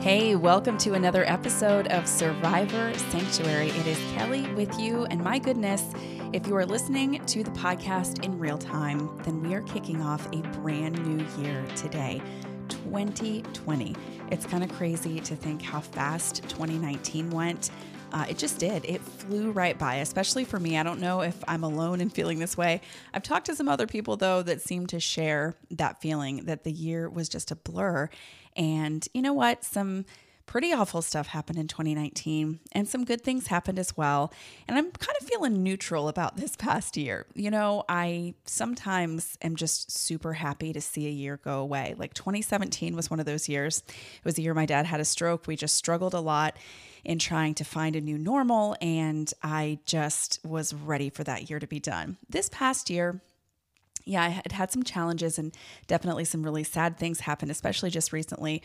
Hey, welcome to another episode of Survivor Sanctuary. It is Kelly with you, and my goodness, if you are listening to the podcast in real time, then we are kicking off a brand new year today. 2020. It's kind of crazy to think how fast 2019 went. Uh, it just did. It flew right by, especially for me. I don't know if I'm alone in feeling this way. I've talked to some other people, though, that seem to share that feeling that the year was just a blur. And you know what? Some pretty awful stuff happened in 2019 and some good things happened as well. And I'm kind of feeling neutral about this past year. You know, I sometimes am just super happy to see a year go away. Like 2017 was one of those years. It was the year my dad had a stroke. We just struggled a lot in trying to find a new normal. And I just was ready for that year to be done. This past year, yeah, I had had some challenges and definitely some really sad things happened, especially just recently.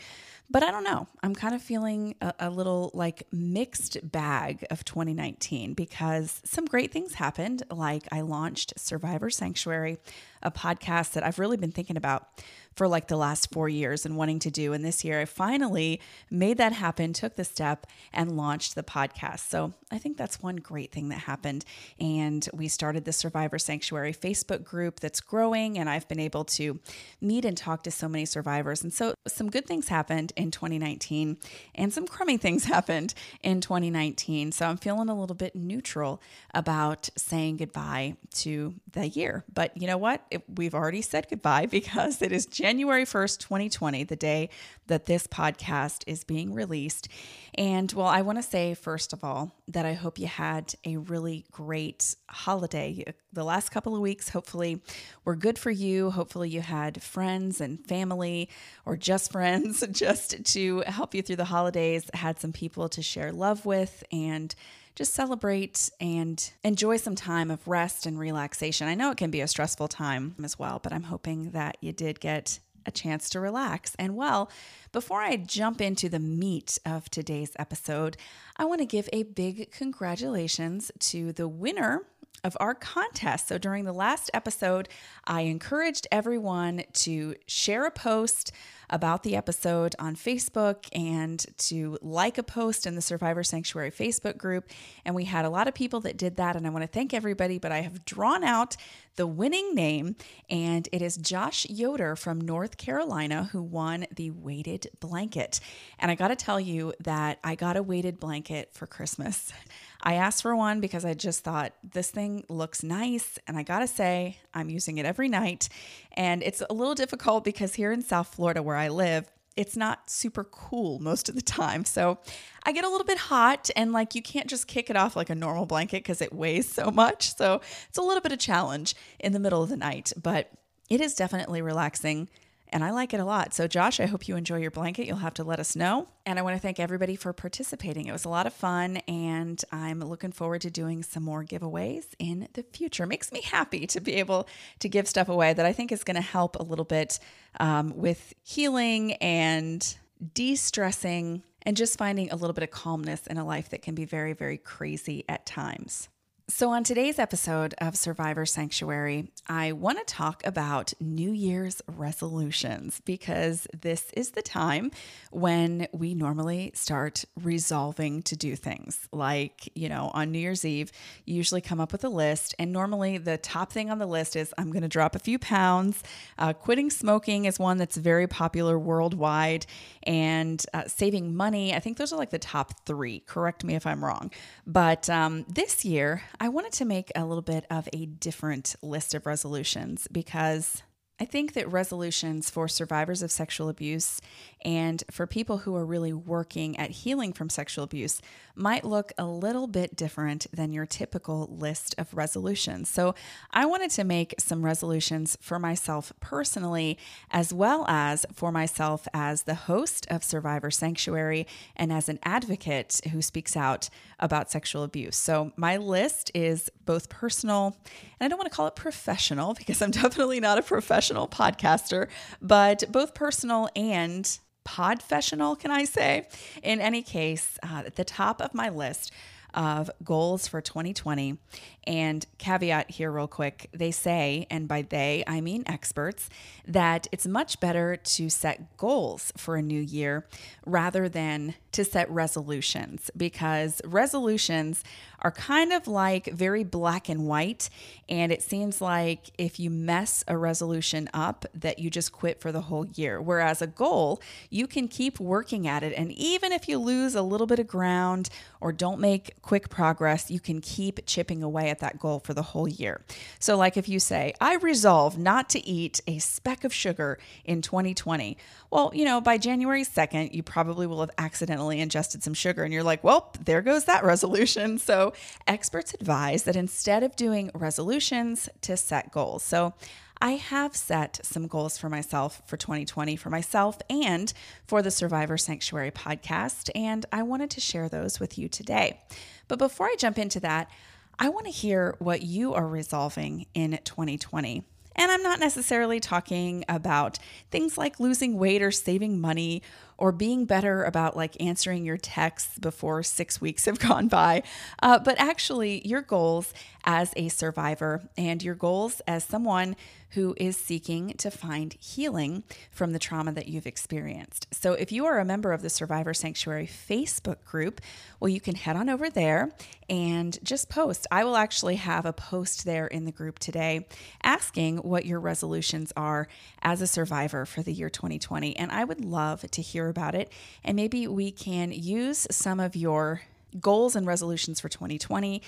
But I don't know. I'm kind of feeling a, a, little like mixed bag of 2019 because some great things happened. Like I launched Survivor Sanctuary, a podcast that I've really been thinking about for like the last four years and wanting to do. And this year I finally made that happen, took the step, and launched the podcast. So I think that's one great thing that happened. And we started the Survivor Sanctuary Facebook group that's growing, and I've been able to meet and talk to so many survivors. And so some good things happened in 2019, and some crummy things happened in 2019. So I'm feeling a little bit neutral about saying goodbye to the year. But you know what? It, we've already said goodbye because it is January 1st, 2020, the day that this podcast is being released. And well, I want to say, first of all, that I hope you had a really great holiday. The last couple of weeks, hopefully, were good for you. Hopefully, you had friends and family or just friends just to help you through the holidays, had some people to share love with, and just celebrate and enjoy some time of rest and relaxation. I know it can be a stressful time as well, but I'm hoping that you did get a chance to relax. And well, before I jump into the meat of today's episode, I want to give a big congratulations to the winner of our contest. So during the last episode, I encouraged everyone to share a post about the episode on Facebook and to like a post in the Survivor Sanctuary Facebook group. And we had a lot of people that did that. And I want to thank everybody, but I have drawn out the winning name, and it is Josh Yoder from North Carolina who won the weighted blanket. And I got to tell you that I got a weighted blanket for Christmas. I asked for one because I just thought this thing looks nice. And I gotta say, I'm using it every night. And it's a little difficult because here in South Florida, where I live, it's not super cool most of the time. So I get a little bit hot and like you can't just kick it off like a normal blanket because it weighs so much. So it's a little bit of challenge in the middle of the night, but it is definitely relaxing and I like it a lot. So, Josh, I hope you enjoy your blanket. You'll have to let us know. And I want to thank everybody for participating. It was a lot of fun, and I'm looking forward to doing some more giveaways in the future. Makes me happy to be able to give stuff away that I think is going to help a little bit um, with healing and de stressing and just finding a little bit of calmness in a life that can be very, very crazy at times. So, on today's episode of Survivor Sanctuary, I want to talk about New Year's resolutions because this is the time when we normally start resolving to do things. Like, you know, on New Year's Eve, you usually come up with a list, and normally the top thing on the list is I'm going to drop a few pounds. Uh, quitting smoking is one that's very popular worldwide, and uh, saving money. I think those are like the top three. Correct me if I'm wrong. But um, this year, I wanted to make a little bit of a different list of resolutions because I think that resolutions for survivors of sexual abuse and for people who are really working at healing from sexual abuse might look a little bit different than your typical list of resolutions. So, I wanted to make some resolutions for myself personally, as well as for myself as the host of Survivor Sanctuary and as an advocate who speaks out about sexual abuse. So, my list is both personal and I don't want to call it professional because I'm definitely not a professional podcaster, but both personal and podfessional, can I say? In any case, uh, at the top of my list of goals for 2020. And caveat here, real quick they say, and by they, I mean experts, that it's much better to set goals for a new year rather than to set resolutions because resolutions are kind of like very black and white. And it seems like if you mess a resolution up, that you just quit for the whole year. Whereas a goal, you can keep working at it. And even if you lose a little bit of ground or don't make quick progress, you can keep chipping away at that goal for the whole year. So, like if you say, I resolve not to eat a speck of sugar in 2020, well, you know, by January 2nd, you probably will have accidentally ingested some sugar and you're like, well, there goes that resolution. So, experts advise that instead of doing resolutions, to set goals. So, I have set some goals for myself for 2020 for myself and for the Survivor Sanctuary podcast, and I wanted to share those with you today. But before I jump into that, I want to hear what you are resolving in 2020. And I'm not necessarily talking about things like losing weight or saving money or being better about like answering your texts before six weeks have gone by, uh, but actually your goals as a survivor and your goals as someone who is seeking to find healing from the trauma that you've experienced. So, if you are a member of the Survivor Sanctuary Facebook group, well, you can head on over there and just post. I will actually have a post there in the group today asking what your resolutions are as a survivor for the year 2020. And I would love to hear about it. And maybe we can use some of your goals and resolutions for 2020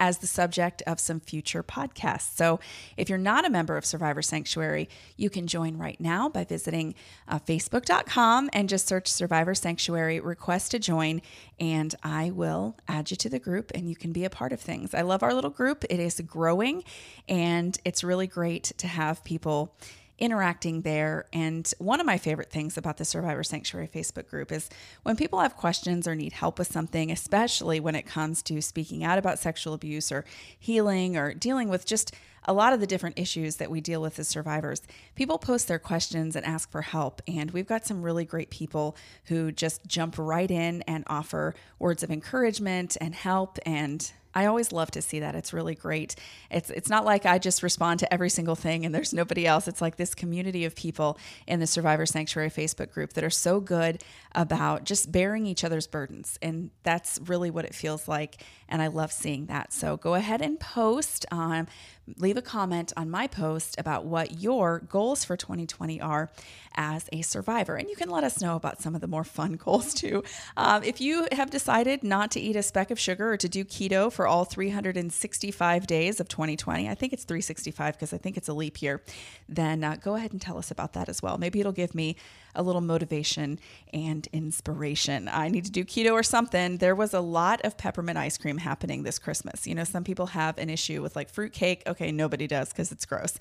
as the subject of some future podcasts. So, if you're not a member of Survivor Sanctuary, you can join right now by visiting uh, facebook.com and just search Survivor Sanctuary, request to join, and I will add you to the group and you can be a part of things. I love our little group, it is growing, and it's really great to have people interacting there. And one of my favorite things about the Survivor Sanctuary Facebook group is when people have questions or need help with something, especially when it comes to speaking out about sexual abuse or healing or dealing with just a lot of the different issues that we deal with as survivors. People post their questions and ask for help. And we've got some really great people who just jump right in and offer words of encouragement and help and I always love to see that. It's really great. It's it's not like I just respond to every single thing and there's nobody else. It's like this community of people in the Survivor Sanctuary Facebook group that are so good about just bearing each other's burdens. And that's really what it feels like. And I love seeing that. So go ahead and post on leave a comment on my post about what your goals for 2020 are as a survivor. And you can let us know about some of the more fun goals too. Um, if you have decided not to eat a speck of sugar or to do keto for all 365 days of 2020, I think it's 365 because I think it's a leap year, then uh, go ahead and tell us about that as well. Maybe it'll give me a little motivation and inspiration. I need to do keto or something. There was a lot of peppermint ice cream happening this Christmas. You know, some people have an issue with like fruit cake. Okay, nobody does because it's gross.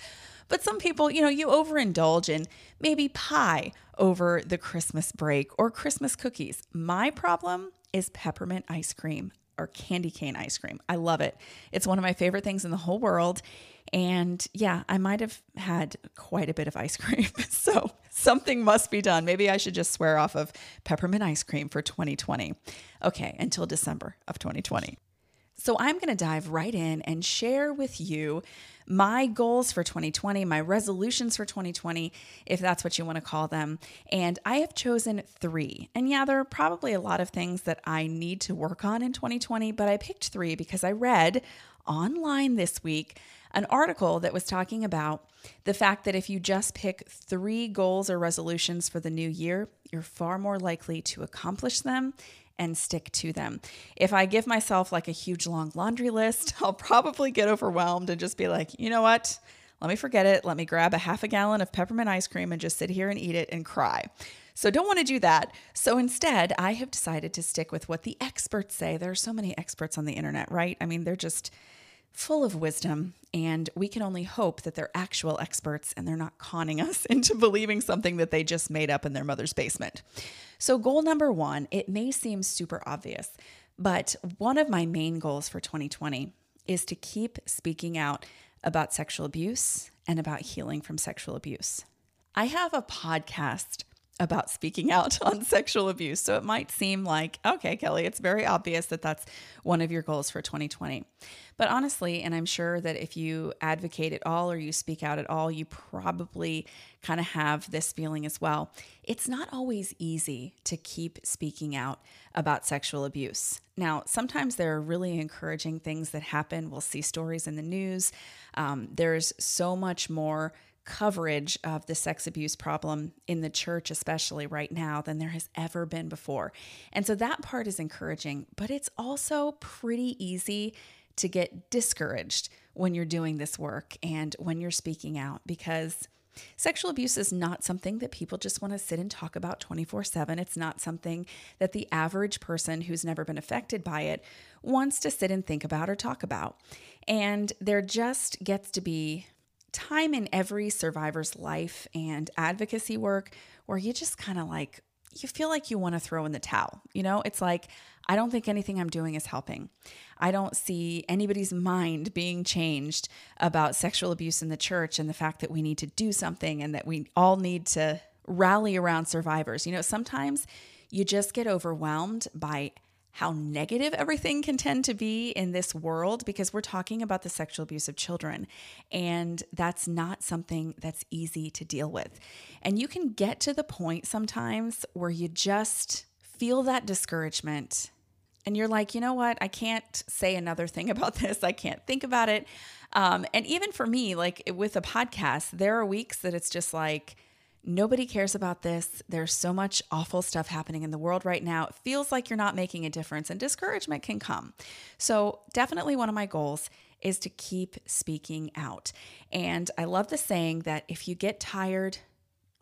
But some people, you know, you overindulge in maybe pie over the Christmas break or Christmas cookies. My problem is peppermint ice cream or candy cane ice cream. I love it. It's one of my favorite things in the whole world. And yeah, I might have had quite a bit of ice cream. so something must be done. Maybe I should just swear off of peppermint ice cream for 2020. Okay, until December of 2020. So I'm going to dive right in and share with you my goals for 2020, my resolutions for 2020, if that's what you want to call them. And I have chosen three. And yeah, there are probably a lot of things that I need to work on in 2020, but I picked three because I read online this week an article that was talking about the fact that if you just pick three goals or resolutions for the new year, you're far more likely to accomplish them and stick to them. If I give myself like a huge long laundry list, I'll probably get overwhelmed and just be like, you know what? let me forget it. Let me grab a half a gallon of peppermint ice cream and just sit here and eat it and cry. So don't want to do that. So instead, I have decided to stick with what the experts say. There are so many experts on the internet, right? I mean, they're just full of wisdom, and we can only hope that they're actual experts and they're not conning us into believing something that they just made up in their mother's basement. So, goal number one, it may seem super obvious, but one of my main goals for 2020 is to keep speaking out about sexual abuse and about healing from sexual abuse. I have a podcast about speaking out on sexual abuse. So it might seem like, okay, Kelly, it's very obvious that that's one of your goals for 2020. But honestly, and I'm sure that if you advocate at all or you speak out at all, you probably kind of have this feeling as well. It's not always easy to keep speaking out about sexual abuse. Now, sometimes there are really encouraging things that happen. We'll see stories in the news. Um, there's so much more coverage of the sex abuse problem in the church, especially right now, than there has ever been before. And so that part is encouraging, but it's also pretty easy to get discouraged when you're doing this work and when you're speaking out because. Sexual abuse is not something that people just want to sit and talk about 24 7. It's not something that the average person who's never been affected by it wants to sit and think about or talk about. And there just gets to be time in every survivor's life and advocacy work where you just kind of like, you feel like you want to throw in the towel. You know, it's like, I don't think anything I'm doing is helping. I don't see anybody's mind being changed about sexual abuse in the church and the fact that we need to do something and that we all need to rally around survivors. You know, sometimes you just get overwhelmed by how negative everything can tend to be in this world because we're talking about the sexual abuse of children. And that's not something that's easy to deal with. And you can get to the point sometimes where you just feel that discouragement and you're like, you know what? I can't say another thing about this. I can't think about it. Um, and even for me, like with a podcast, there are weeks that it's just like, Nobody cares about this. There's so much awful stuff happening in the world right now. It feels like you're not making a difference, and discouragement can come. So, definitely one of my goals is to keep speaking out. And I love the saying that if you get tired,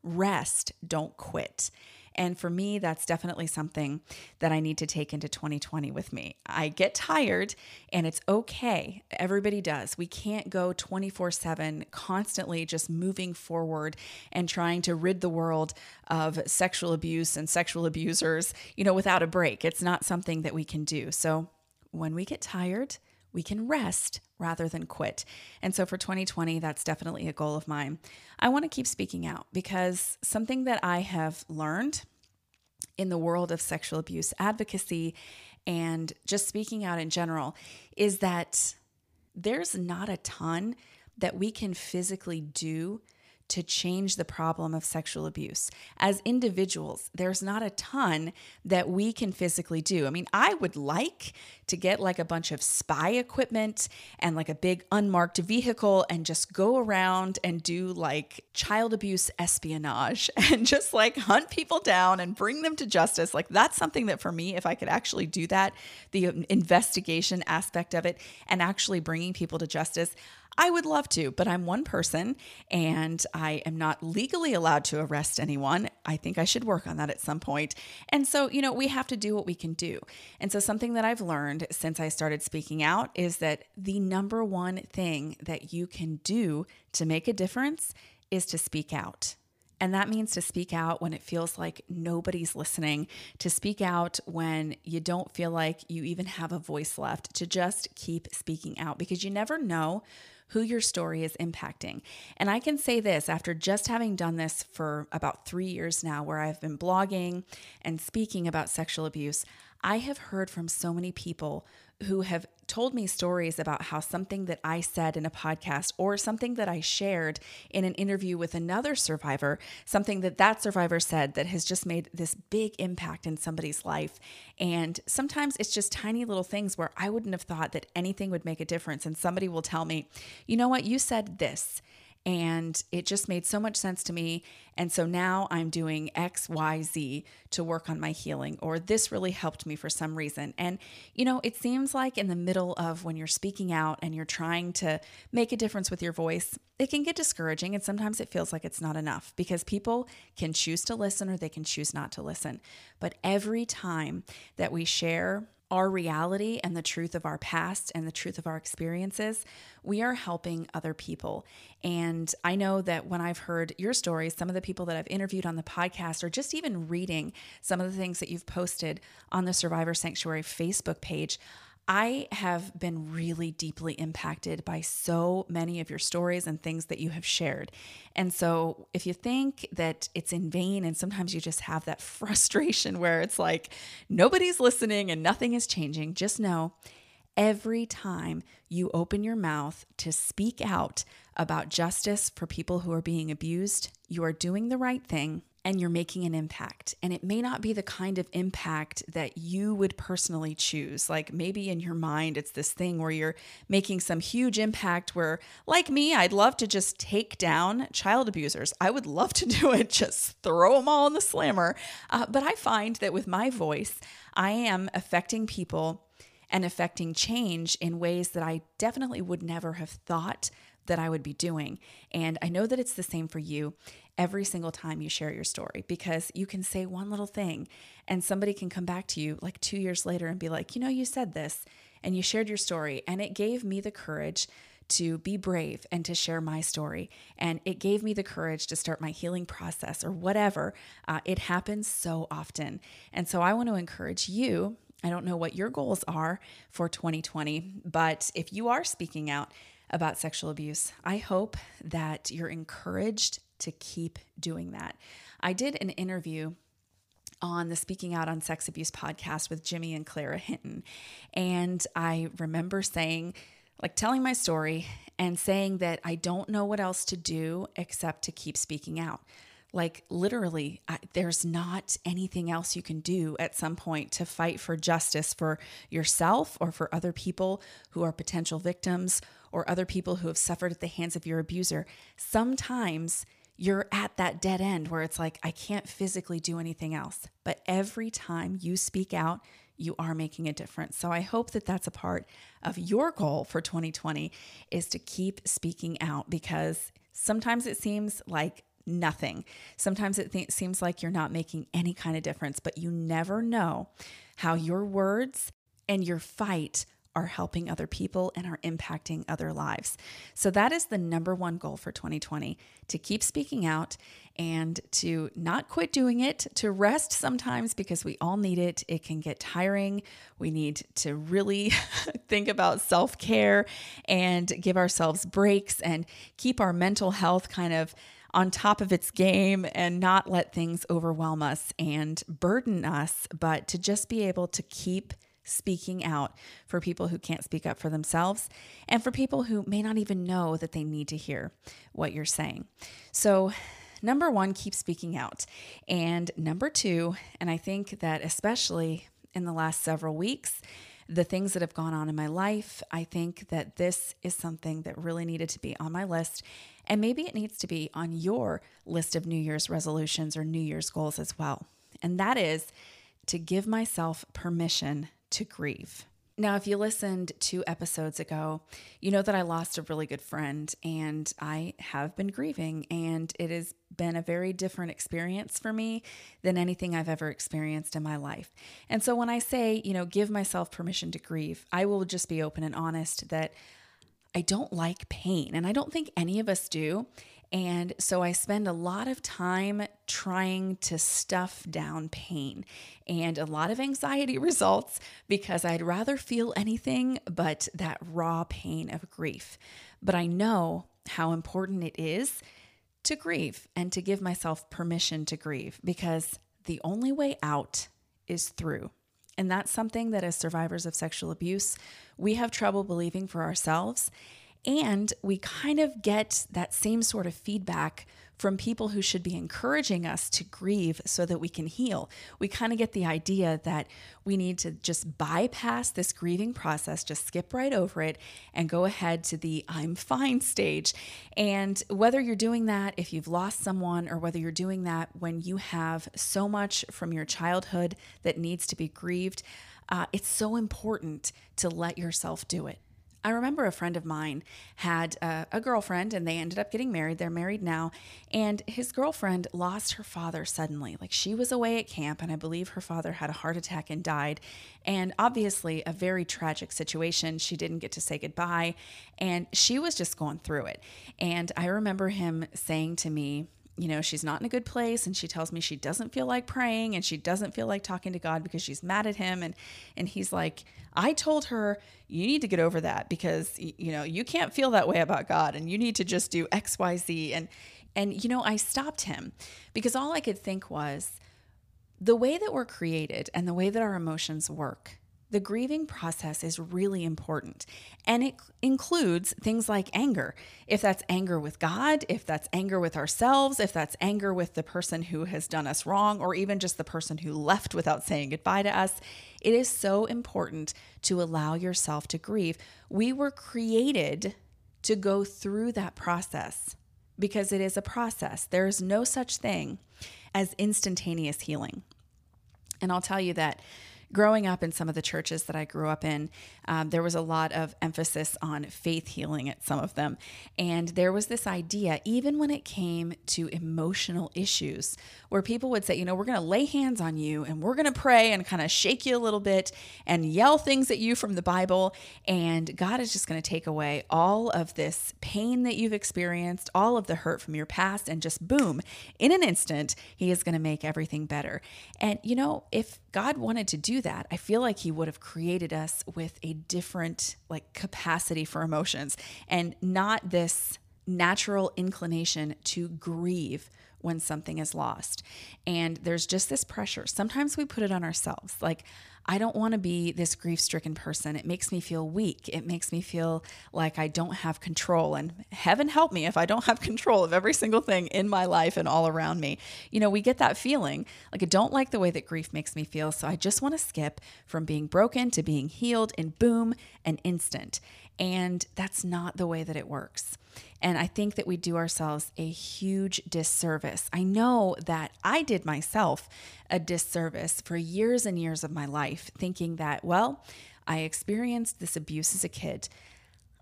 rest, don't quit. And for me, that's definitely something that I need to take into 2020 with me. I get tired and it's okay. Everybody does. We can't go 24 7 constantly just moving forward and trying to rid the world of sexual abuse and sexual abusers, you know, without a break. It's not something that we can do. So when we get tired, we can rest rather than quit. And so for 2020, that's definitely a goal of mine. I want to keep speaking out because something that I have learned in the world of sexual abuse advocacy and just speaking out in general is that there's not a ton that we can physically do to change the problem of sexual abuse. As individuals, there's not a ton that we can physically do. I mean, I would like to get like a bunch of spy equipment and like a big unmarked vehicle and just go around and do like child abuse espionage and just like hunt people down and bring them to justice. Like, that's something that for me, if I could actually do that, the um, investigation aspect of it and actually bringing people to justice. I would love to, but I'm one person and I am not legally allowed to arrest anyone. I think I should work on that at some point. And so, you know, we have to do what we can do. And so, something that I've learned since I started speaking out is that the number one thing that you can do to make a difference is to speak out. And that means to speak out when it feels like nobody's listening, to speak out when you don't feel like you even have a voice left, to just keep speaking out because you never know who your story is impacting. And I can say this after just having done this for about three years now, where I've been blogging and speaking about sexual abuse, I have heard from so many people who have told me stories about how something that I said in a podcast or something that I shared in an interview with another survivor, something that that survivor said that has just made this big impact in somebody's life. And sometimes it's just tiny little things where I wouldn't have thought that anything would make a difference. And somebody will tell me, you know what, you said this And it just made so much sense to me. And so now I'm doing X, Y, Z to work on my healing, or this really helped me for some reason. And, you know, it seems like in the middle of when you're speaking out and you're trying to make a difference with your voice, it can get discouraging. And sometimes it feels like it's not enough because people can choose to listen or they can choose not to listen. But every time that we share our reality and the truth of our past and the truth of our experiences, we are helping other people. And I know that when I've heard your stories, some of the people that I've interviewed on the podcast, or just even reading some of the things that you've posted on the Survivor Sanctuary Facebook page, I have been really deeply impacted by so many of your stories and things that you have shared. And so, if you think that it's in vain, and sometimes you just have that frustration where it's like nobody's listening and nothing is changing, just know every time you open your mouth to speak out about justice for people who are being abused, you are doing the right thing and you're making an impact. And it may not be the kind of impact that you would personally choose. Like maybe in your mind, it's this thing where you're making some huge impact where, like me, I'd love to just take down child abusers. I would love to do it, just throw them all in the slammer. Uh, but I find that with my voice, I am affecting people and affecting change in ways that I definitely would never have thought that I would be doing. And I know that it's the same for you every single time you share your story because you can say one little thing and somebody can come back to you like two years later and be like, you know, you said this and you shared your story. And it gave me the courage to be brave and to share my story. And it gave me the courage to start my healing process or whatever. Uh, it happens so often. And so I want to encourage you. I don't know what your goals are for 2020, but if you are speaking out about sexual abuse, I hope that you're encouraged to keep doing that. I did an interview on the Speaking Out on Sex Abuse podcast with Jimmy and Clara Hinton. And I remember saying, like, telling my story and saying that I don't know what else to do except to keep speaking out. Like, literally, I, there's not anything else you can do at some point to fight for justice for yourself or for other people who are potential victims or other people who have suffered at the hands of your abuser. Sometimes you're at that dead end where it's like, I can't physically do anything else. But every time you speak out, you are making a difference. So I hope that that's a part of your goal for 2020 is to keep speaking out because sometimes it seems like nothing. Sometimes it th- seems like you're not making any kind of difference, but you never know how your words and your fight are helping other people and are impacting other lives. So that is the number one goal for 2020 to keep speaking out and to not quit doing it, to rest sometimes because we all need it. It can get tiring. We need to really think about self care and give ourselves breaks and keep our mental health kind of on top of its game and not let things overwhelm us and burden us, but to just be able to keep speaking out for people who can't speak up for themselves and for people who may not even know that they need to hear what you're saying. So, number one, keep speaking out. And number two, and I think that especially in the last several weeks, the things that have gone on in my life, I think that this is something that really needed to be on my list. And maybe it needs to be on your list of New Year's resolutions or New Year's goals as well. And that is to give myself permission to grieve. Now, if you listened two episodes ago, you know that I lost a really good friend and I have been grieving, and it has been a very different experience for me than anything I've ever experienced in my life. And so, when I say, you know, give myself permission to grieve, I will just be open and honest that I don't like pain, and I don't think any of us do. And so I spend a lot of time trying to stuff down pain. And a lot of anxiety results because I'd rather feel anything but that raw pain of grief. But I know how important it is to grieve and to give myself permission to grieve because the only way out is through. And that's something that as survivors of sexual abuse, we have trouble believing for ourselves. And we kind of get that same sort of feedback from people who should be encouraging us to grieve so that we can heal. We kind of get the idea that we need to just bypass this grieving process, just skip right over it, and go ahead to the I'm fine stage. And whether you're doing that if you've lost someone, or whether you're doing that when you have so much from your childhood that needs to be grieved, uh, it's so important to let yourself do it. I remember a friend of mine had a, a, girlfriend and they ended up getting married. They're married now. And his girlfriend lost her father suddenly. Like she was away at camp, and I believe her father had a heart attack and died. And obviously, a very tragic situation. She didn't get to say goodbye. And she was just going through it. And I remember him saying to me, you know, she's not in a good place and she tells me she doesn't feel like praying and she doesn't feel like talking to God because she's mad at him and and he's like, "I told her you need to get over that because you know, you can't feel that way about God and you need to just do XYZ." And and you know, I stopped him because all I could think was the way that we're created and the way that our emotions work the grieving process is really important. And it includes things like anger. If that's anger with God, if that's anger with ourselves, if that's anger with the person who has done us wrong, or even just the person who left without saying goodbye to us, it is so important to allow yourself to grieve. We were created to go through that process because it is a process. There is no such thing as instantaneous healing. And I'll tell you that growing up in some of the churches that I grew up in, um, there was a lot of emphasis on faith healing at some of them. And there was this idea, even when it came to emotional issues, where people would say, you know, we're going to lay hands on you and we're going to pray and kind of shake you a little bit and yell things at you from the Bible. And God is just going to take away all of this pain that you've experienced, all of the hurt from your past, and just boom, in an instant, He is going to make everything better. And, you know, if God wanted to do that, I feel like He would have created us with a different like capacity for emotions and not this natural inclination to grieve when something is lost. And there's just this pressure. Sometimes we put it on ourselves. Like, I don't want to be this grief stricken person. It makes me feel weak. It makes me feel like I don't have control. And heaven help me if I don't have control of every single thing in my life and all around me. You know, we get that feeling like I don't like the way that grief makes me feel. So I just want to skip from being broken to being healed in boom, an instant. And that's not the way that it works. And I think that we do ourselves a huge disservice. I know that I did myself a disservice for years and years of my life, thinking that, well, I experienced this abuse as a kid.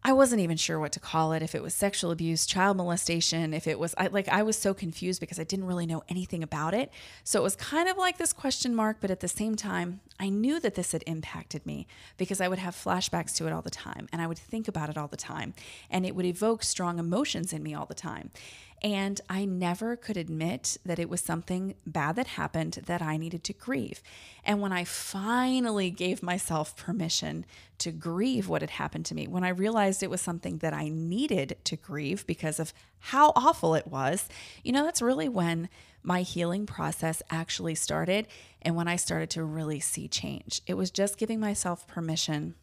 I wasn't even sure what to call it if it was sexual abuse, child molestation, if it was I like I was so confused because I didn't really know anything about it. So it was kind of like this question mark, but at the same time, I knew that this had impacted me because I would have flashbacks to it all the time and I would think about it all the time and it would evoke strong emotions in me all the time. And I never could admit that it was something bad that happened that I needed to grieve. And when I finally gave myself permission to grieve what had happened to me, when I realized it was something that I needed to grieve because of how awful it was, you know, that's really when my healing process actually started and when I started to really see change. It was just giving myself permission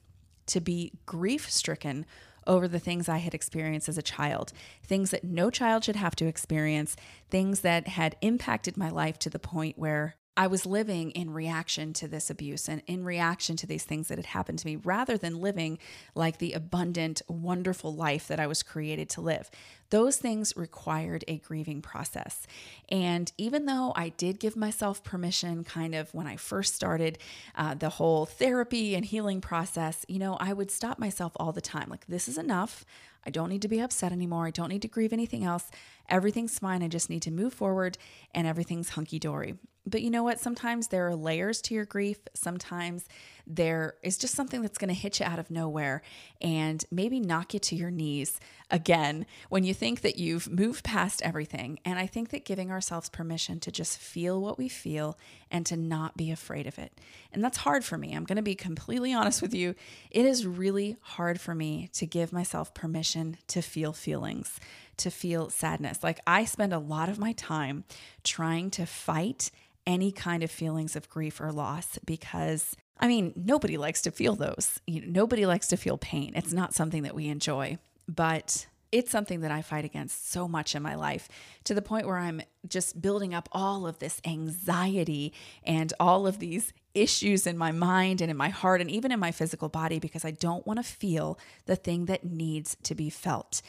to be grief stricken over the things I had experienced as a child, things that no child should have to experience, things that had impacted my life to the point where I was living in reaction to this abuse and in reaction to these things that had happened to me rather than living like the abundant, wonderful life that I was created to live. Those things required a grieving process. And even though I did give myself permission, kind of when I first started uh, the whole therapy and healing process, you know, I would stop myself all the time like, this is enough. I don't need to be upset anymore. I don't need to grieve anything else. Everything's fine. I just need to move forward and everything's hunky dory. But you know what? Sometimes there are layers to your grief. Sometimes there is just something that's going to hit you out of nowhere and maybe knock you to your knees again when you think that you've moved past everything. And I think that giving ourselves permission to just feel what we feel and to not be afraid of it. And that's hard for me. I'm going to be completely honest with you. It is really hard for me to give myself permission to feel feelings, to feel sadness. Like I spend a lot of my time trying to fight any kind of feelings of grief or loss because I mean, nobody likes to feel those. You know, nobody likes to feel pain. It's not something that we enjoy. But it's something that I fight against so much in my life to the point where I'm just building up all of this anxiety and all of these issues in my mind and in my heart and even in my physical body because I don't want to feel the thing that needs to be felt.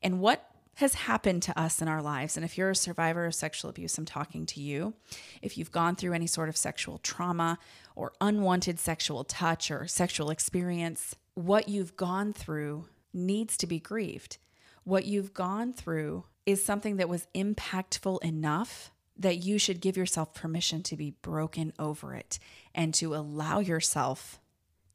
And what has happened to us in our lives, and if you're a survivor of sexual abuse, I'm talking to you. If you've gone through any sort of sexual trauma or unwanted sexual touch or sexual experience, what you've gone through needs to be grieved. What you've gone through is something that was impactful enough that you should give yourself permission to be broken over it and to allow yourself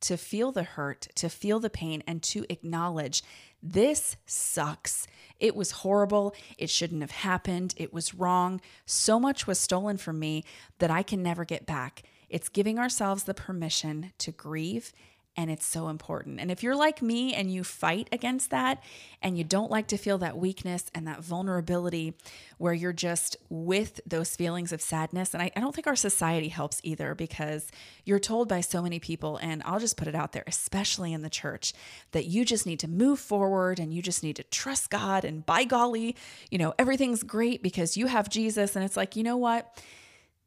to feel the hurt, to feel the pain, and to acknowledge this sucks. It was horrible. It shouldn't have happened. It was wrong. So much was stolen from me that I can never get back. It's giving ourselves the permission to grieve and it's so important. And if you're like me and you fight against that and you don't like to feel that weakness and that vulnerability where you're just with those feelings of sadness, and I, I, don't think our society helps either because you're told by so many people, and I'll just put it out there, especially in the church, that you just need to move forward and you just need to trust God. And by golly, you know, everything's great because you have Jesus. And it's like, you know what?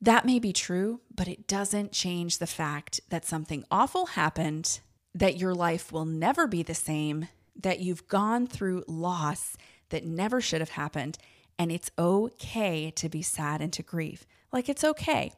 That may be true, but it doesn't change the fact that something awful happened, that your life will never be the same, that you've gone through loss that never should have happened, and it's okay to be sad and to grieve. Like it's okay.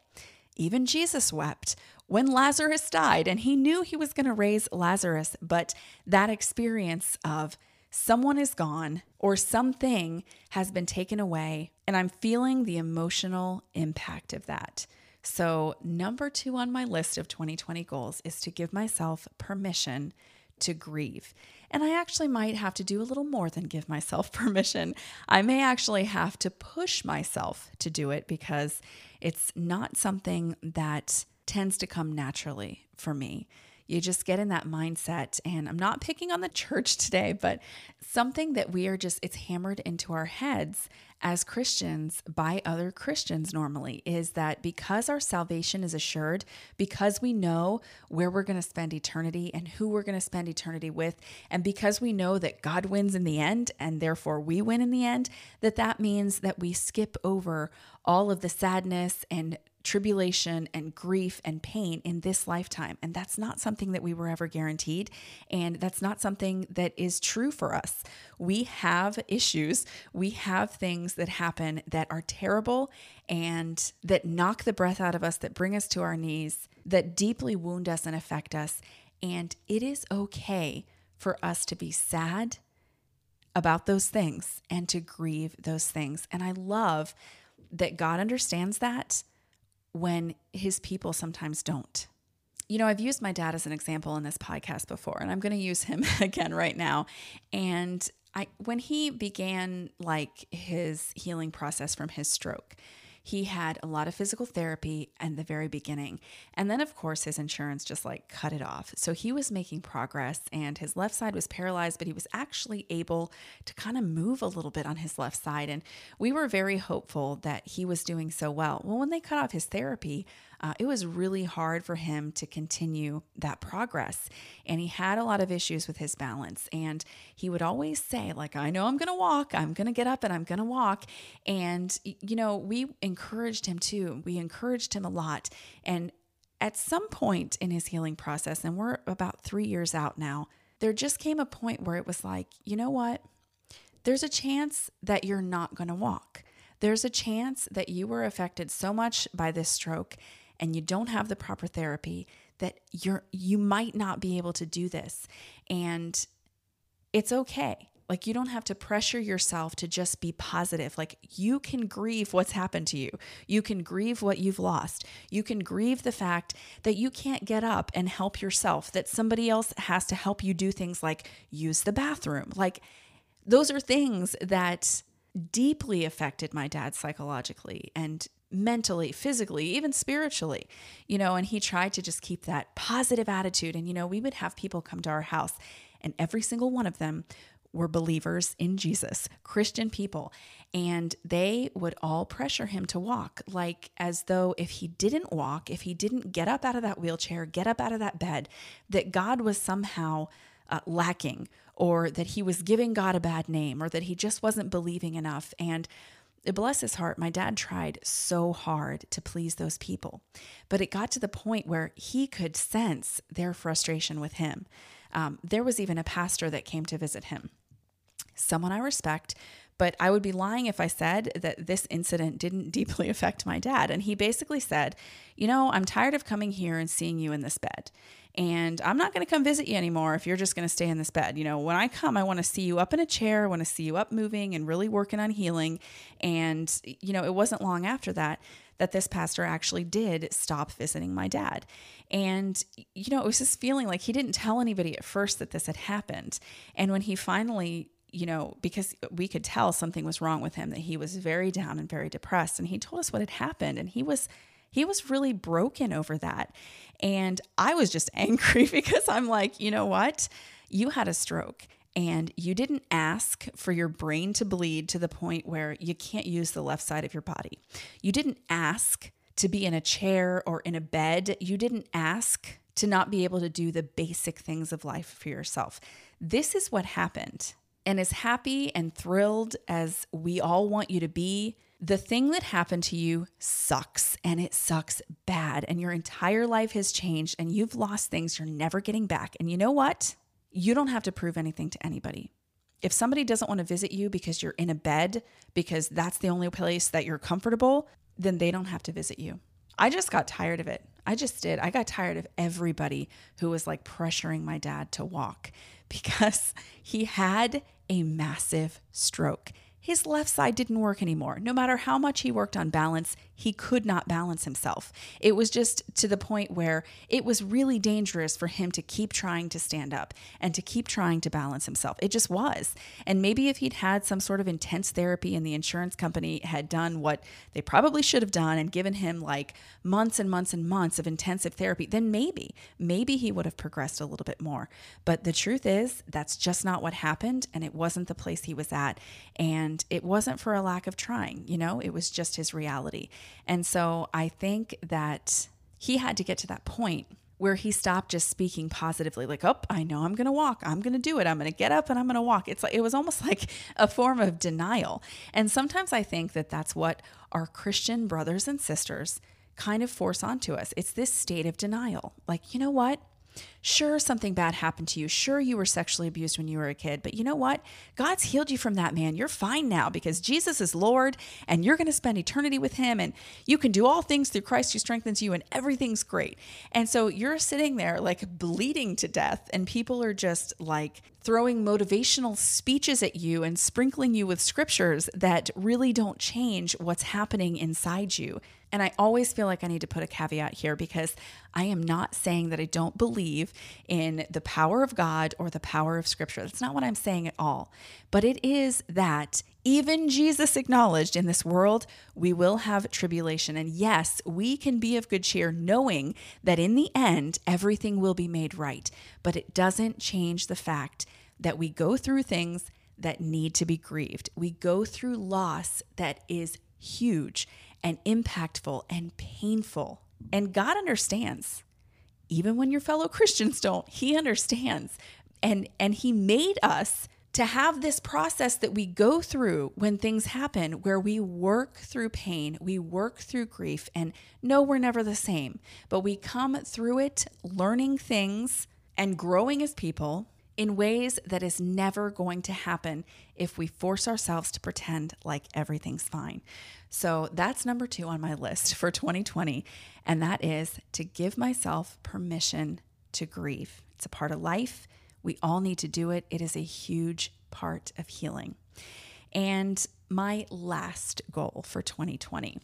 Even Jesus wept when Lazarus died, and he knew he was going to raise Lazarus, but that experience of someone is gone or something has been taken away, and I'm feeling the emotional impact of that. So, number two on my list of 2020 goals is to give myself permission to grieve. And I actually might have to do a little more than give myself permission. I may actually have to push myself to do it because it's not something that tends to come naturally for me you just get in that mindset. And I'm not picking on the church today, but something that we are just, it's hammered into our heads as Christians by other Christians normally is that because our salvation is assured, because we know where we're going to spend eternity and who we're going to spend eternity with, and because we know that God wins in the end and therefore we win in the end, that that means that we skip over all of the sadness and tribulation and grief and pain in this lifetime. And that's not something that we were ever guaranteed. And that's not something that is true for us. We have issues, we have things that happen that are terrible and that knock the breath out of us, that bring us to our knees, that deeply wound us and affect us. And it is okay for us to be sad about those things and to grieve those things. And I love that God understands that when his people sometimes don't. You know, I've used my dad as an example in this podcast before, and I'm going to use him again right now. And I, when he began like his healing process from his stroke, he had a lot of physical therapy in the very beginning. And then, of course, his insurance just like cut it off. So he was making progress, and his left side was paralyzed, but he was actually able to kind of move a little bit on his left side. And we were very hopeful that he was doing so well. Well, when they cut off his therapy, uh, it was really hard for him to continue that progress. And he had a lot of issues with his balance. And he would always say, like, I know I'm going to walk, I'm going to get up and I'm going to walk. And, you know, we encouraged him too. We encouraged him a lot. And at some point in his healing process, and we're about three years out now, there just came a point where it was like, you know what? There's a chance that you're not going to walk. There's a chance that you were affected so much by this stroke and you don't have the proper therapy that you're you might not be able to do this. And it's okay. Like you don't have to pressure yourself to just be positive. Like you can grieve what's happened to you. You can grieve what you've lost. You can grieve the fact that you can't get up and help yourself that somebody else has to help you do things like use the bathroom. Like those are things that deeply affected my dad psychologically. And mentally, physically, even spiritually, you know, and he tried to just keep that positive attitude. And, you know, we would have people come to our house, and every single one of them were believers in Jesus, Christian people. And they would all pressure him to walk, like as though if he didn't walk, if he didn't get up out of that wheelchair, get up out of that bed, that God was somehow uh, lacking or that he was giving God a bad name or that he just wasn't believing enough. And bless his heart, my dad tried so hard to please those people. But it got to the point where he could sense their frustration with him. Um, there was even a pastor that came to visit him, someone I respect, but I would be lying if I said that this incident didn't deeply affect my dad. And he basically said, You know, I'm tired of coming here and seeing you in this bed. And I'm not going to come visit you anymore if you're just going to stay in this bed. You know, when I come, I want to see you up in a chair, I want to see you up moving and really working on healing. And, you know, it wasn't long after that that this pastor actually did stop visiting my dad. And, you know, it was this feeling like he didn't tell anybody at first that this had happened. And when he finally you know, because we could tell something was wrong with him, that he was very down and very depressed. And he told us what had happened. And he was he was really broken over that. And I was just angry because I'm like, you know what? You had a stroke and you didn't ask for your brain to bleed to the point where you can't use the left side of your body. You didn't ask to be in a chair or in a bed. You didn't ask to not be able to do the basic things of life for yourself. This is what happened. And as happy and thrilled as we all want you to be, the thing that happened to you sucks and it sucks bad. And your entire life has changed and you've lost things you're never getting back. And you know what? You don't have to prove anything to anybody. If somebody doesn't want to visit you because you're in a bed, because that's the only place that you're comfortable, then they don't have to visit you. I just got tired of it. I just did. I got tired of everybody who was like pressuring my dad to walk because he had a massive stroke. His left side didn't work anymore. No matter how much he worked on balance, he could not balance himself. It was just to the point where it was really dangerous for him to keep trying to stand up and to keep trying to balance himself. It just was. And maybe if he'd had some sort of intense therapy and the insurance company had done what they probably should have done and given him like months and months and months of intensive therapy, then maybe, maybe he would have progressed a little bit more. But the truth is, that's just not what happened. And it wasn't the place he was at. And it wasn't for a lack of trying, you know, it was just his reality. And so I think that he had to get to that point where he stopped just speaking positively like oh i know i'm going to walk. I'm going to do it. I'm going to get up and i'm going to walk. It's like it was almost like a form of denial. And sometimes i think that that's what our christian brothers and sisters kind of force onto us. It's this state of denial. Like you know what Sure, something bad happened to you. Sure, you were sexually abused when you were a kid. But you know what? God's healed you from that, man. You're fine now because Jesus is Lord and you're going to spend eternity with Him. And you can do all things through Christ who strengthens you, and everything's great. And so you're sitting there like bleeding to death, and people are just like throwing motivational speeches at you and sprinkling you with scriptures that really don't change what's happening inside you. And I always feel like I need to put a caveat here because I am not saying that I don't believe in the power of God or the power of Scripture. That's not what I'm saying at all. But it is that even Jesus acknowledged in this world, we will have tribulation. And yes, we can be of good cheer knowing that in the end, everything will be made right. But it doesn't change the fact that we go through things that need to be grieved. We go through loss that is huge and impactful and painful. And God understands. Even when your fellow Christians don't, he understands. And and he made us to have this process that we go through when things happen where we work through pain, we work through grief and no we're never the same, but we come through it learning things and growing as people in ways that is never going to happen if we force ourselves to pretend like everything's fine. So that's number two on my list for 2020. And that is to give myself permission to grieve. It's a part of life. We all need to do it. It is a huge part of healing. And my last goal for 2020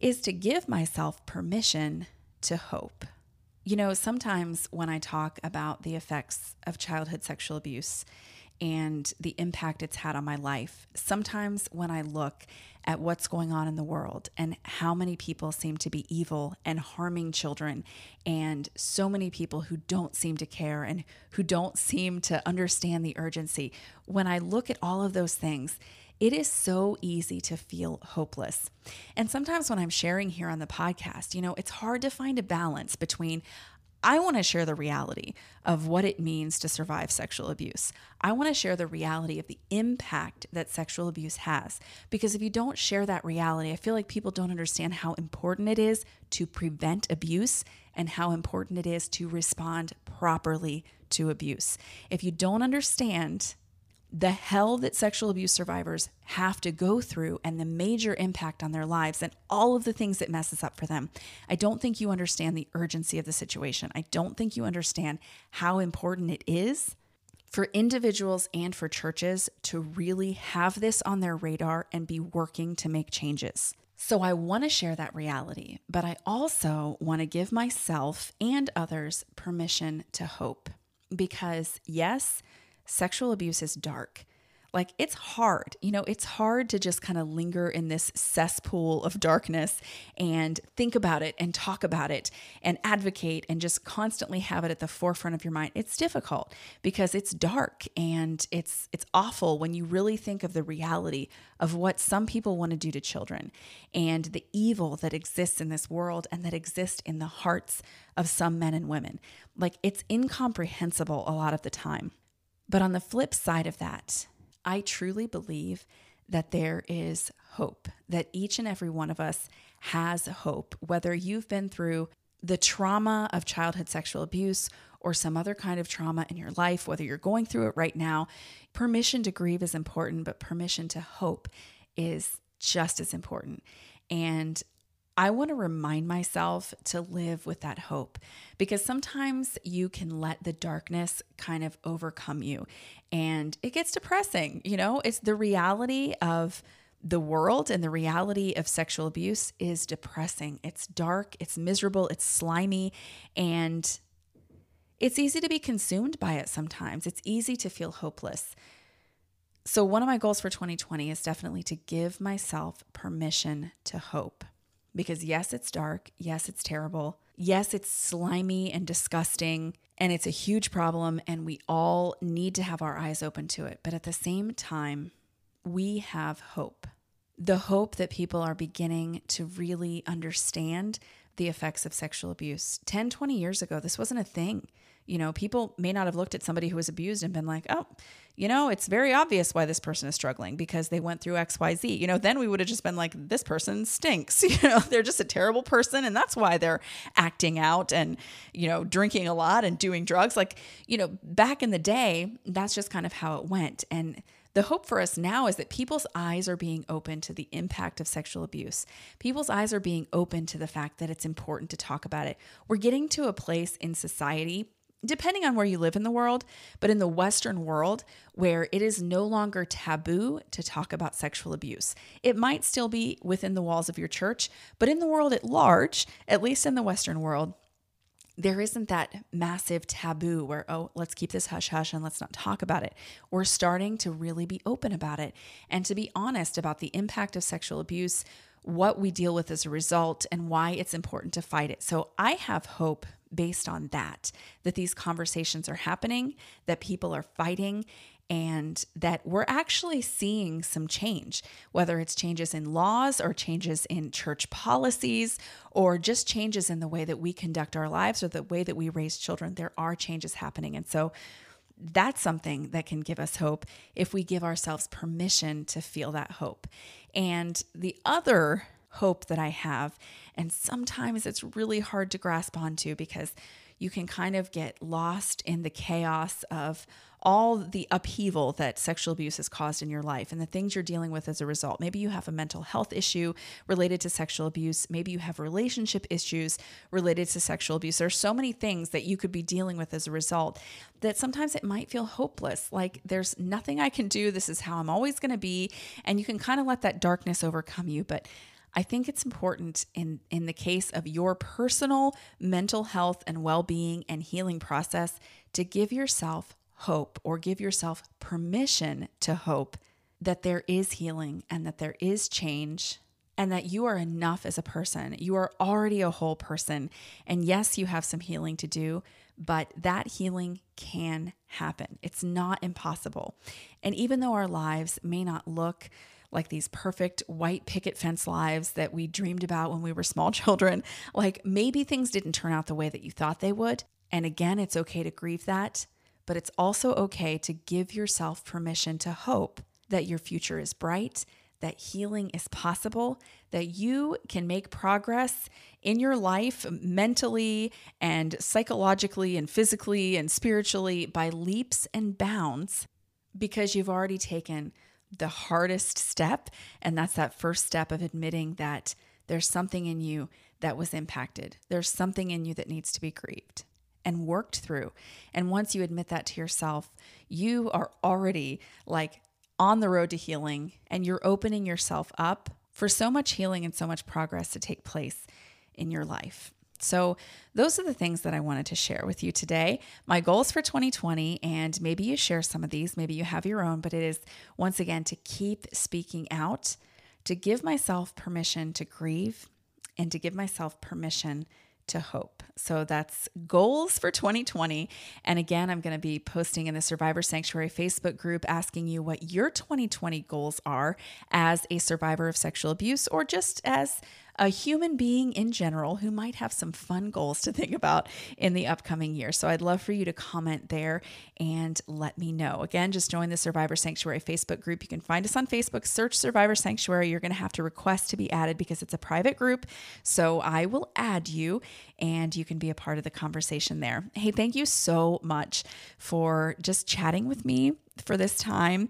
is to give myself permission to hope. You know, sometimes when I talk about the effects of childhood sexual abuse and the impact it's had on my life, sometimes when I look at what's going on in the world and how many people seem to be evil and harming children, and so many people who don't seem to care and who don't seem to understand the urgency, when I look at all of those things, it is so easy to feel hopeless. And sometimes when I'm sharing here on the podcast, you know, it's hard to find a balance between I want to share the reality of what it means to survive sexual abuse. I want to share the reality of the impact that sexual abuse has. Because if you don't share that reality, I feel like people don't understand how important it is to prevent abuse and how important it is to respond properly to abuse. If you don't understand the hell that sexual abuse survivors have to go through and the major impact on their lives and all of the things that messes up for them. I don't think you understand the urgency of the situation. I don't think you understand how important it is for individuals and for churches to really have this on their radar and be working to make changes. So, I want to share that reality, but I also want to give myself and others permission to hope. Because, yes, sexual abuse is dark. Like it's hard, you know, it's hard to just kind of linger in this cesspool of darkness and think about it and talk about it and advocate and just constantly have it at the forefront of your mind. It's difficult because it's dark and it's it's awful when you really think of the reality of what some people want to do to children and the evil that exists in this world and that exists in the hearts of some men and women. Like it's incomprehensible a lot of the time. But on the flip side of that, I truly believe that there is hope, that each and every one of us has hope, whether you've been through the trauma of childhood sexual abuse or some other kind of trauma in your life, whether you're going through it right now. Permission to grieve is important, but permission to hope is just as important. And I want to remind myself to live with that hope because sometimes you can let the darkness kind of overcome you and it gets depressing. You know, it's the reality of the world and the reality of sexual abuse is depressing. It's dark, it's miserable, it's slimy, and it's easy to be consumed by it sometimes. It's easy to feel hopeless. So, one of my goals for 2020 is definitely to give myself permission to hope. Because yes, it's dark. Yes, it's terrible. Yes, it's slimy and disgusting. And it's a huge problem. And we all need to have our eyes open to it. But at the same time, we have hope the hope that people are beginning to really understand the effects of sexual abuse. 10, 20 years ago, this wasn't a thing. You know, people may not have looked at somebody who was abused and been like, oh, you know, it's very obvious why this person is struggling because they went through XYZ. You know, then we would have just been like, this person stinks. You know, they're just a terrible person. And that's why they're acting out and, you know, drinking a lot and doing drugs. Like, you know, back in the day, that's just kind of how it went. And the hope for us now is that people's eyes are being open to the impact of sexual abuse. People's eyes are being open to the fact that it's important to talk about it. We're getting to a place in society depending on where you live in the world, but in the Western world, where it is no longer taboo to talk about sexual abuse. It might still be within the walls of your church, but in the world at large, at least in the Western world, there isn't that massive taboo where, oh, let's keep this hush hush and let's not talk about it. We're starting to really be open about it and to be honest about the impact of sexual abuse, what we deal with as a result, and why it's important to fight it. So I have hope based on that, that these conversations are happening, that people are fighting, and that we're actually seeing some change, whether it's changes in laws or changes in church policies or just changes in the way that we conduct our lives or the way that we raise children. There are changes happening. And so that's something that can give us hope if we give ourselves permission to feel that hope. And the other hope that I have. And sometimes it's really hard to grasp onto because you can kind of get lost in the chaos of all the upheaval that sexual abuse has caused in your life and the things you're dealing with as a result. Maybe you have a mental health issue related to sexual abuse. Maybe you have relationship issues related to sexual abuse. There's so many things that you could be dealing with as a result that sometimes it might feel hopeless. Like there's nothing I can do. This is how I'm always going to be. And you can kind of let that darkness overcome you. But I think it's important in, in the case of your personal mental health and well being and healing process to give yourself hope or give yourself permission to hope that there is healing and that there is change and that you are enough as a person. You are already a whole person. And yes, you have some healing to do, but that healing can happen. It's not impossible. And even though our lives may not look like these perfect white picket fence lives that we dreamed about when we were small children. Like maybe things didn't turn out the way that you thought they would. And again, it's okay to grieve that, but it's also okay to give yourself permission to hope that your future is bright, that healing is possible, that you can make progress in your life mentally and psychologically and physically and spiritually by leaps and bounds because you've already taken the hardest step. And that's that first step of admitting that there's something in you that was impacted, there's something in you that needs to be grieved and worked through. And once you admit that to yourself, you are already like on the road to healing and you're opening yourself up for so much healing and so much progress to take place in your life. So, those are the things that I wanted to share with you today. My goals for 2020, and maybe you share some of these, maybe you have your own, but it is once again to keep speaking out, to give myself permission to grieve, and to give myself permission to hope. So that's goals for 2020. And again, I'm going to be posting in the Survivor Sanctuary Facebook group asking you what your 2020 goals are as a survivor of sexual abuse or just as a human being in general who might have some fun goals to think about in the upcoming year. So I'd love for you to comment there and let me know. Again, just join the Survivor Sanctuary Facebook group. You can find us on Facebook, search Survivor Sanctuary. You're going to have to request to be added because it's a private group. So I will add you and you can be a part of the conversation there. Hey, thank you so much for just chatting with me for this time.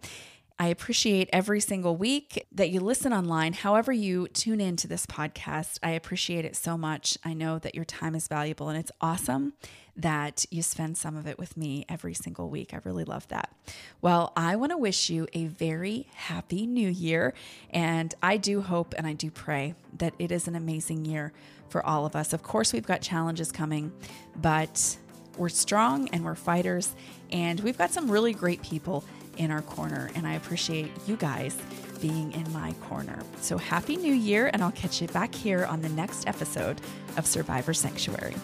I appreciate every single week that you listen online, however, you tune into this podcast. I appreciate it so much. I know that your time is valuable and it's awesome that you spend some of it with me every single week. I really love that. Well, I want to wish you a very happy new year. And I do hope and I do pray that it is an amazing year for all of us. Of course, we've got challenges coming, but we're strong and we're fighters. And we've got some really great people in our corner. And I appreciate you guys being in my corner. So happy new year, and I'll catch you back here on the next episode of Survivor Sanctuary.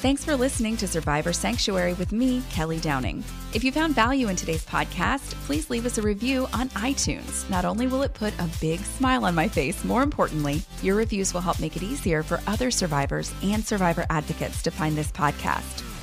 Thanks for listening to Survivor Sanctuary with me, Kelly Downing. If you found value in today's podcast, please leave us a review on iTunes. Not only will it put a big smile on my face, more importantly, your reviews will help make it easier for other survivors and survivor advocates to find this podcast.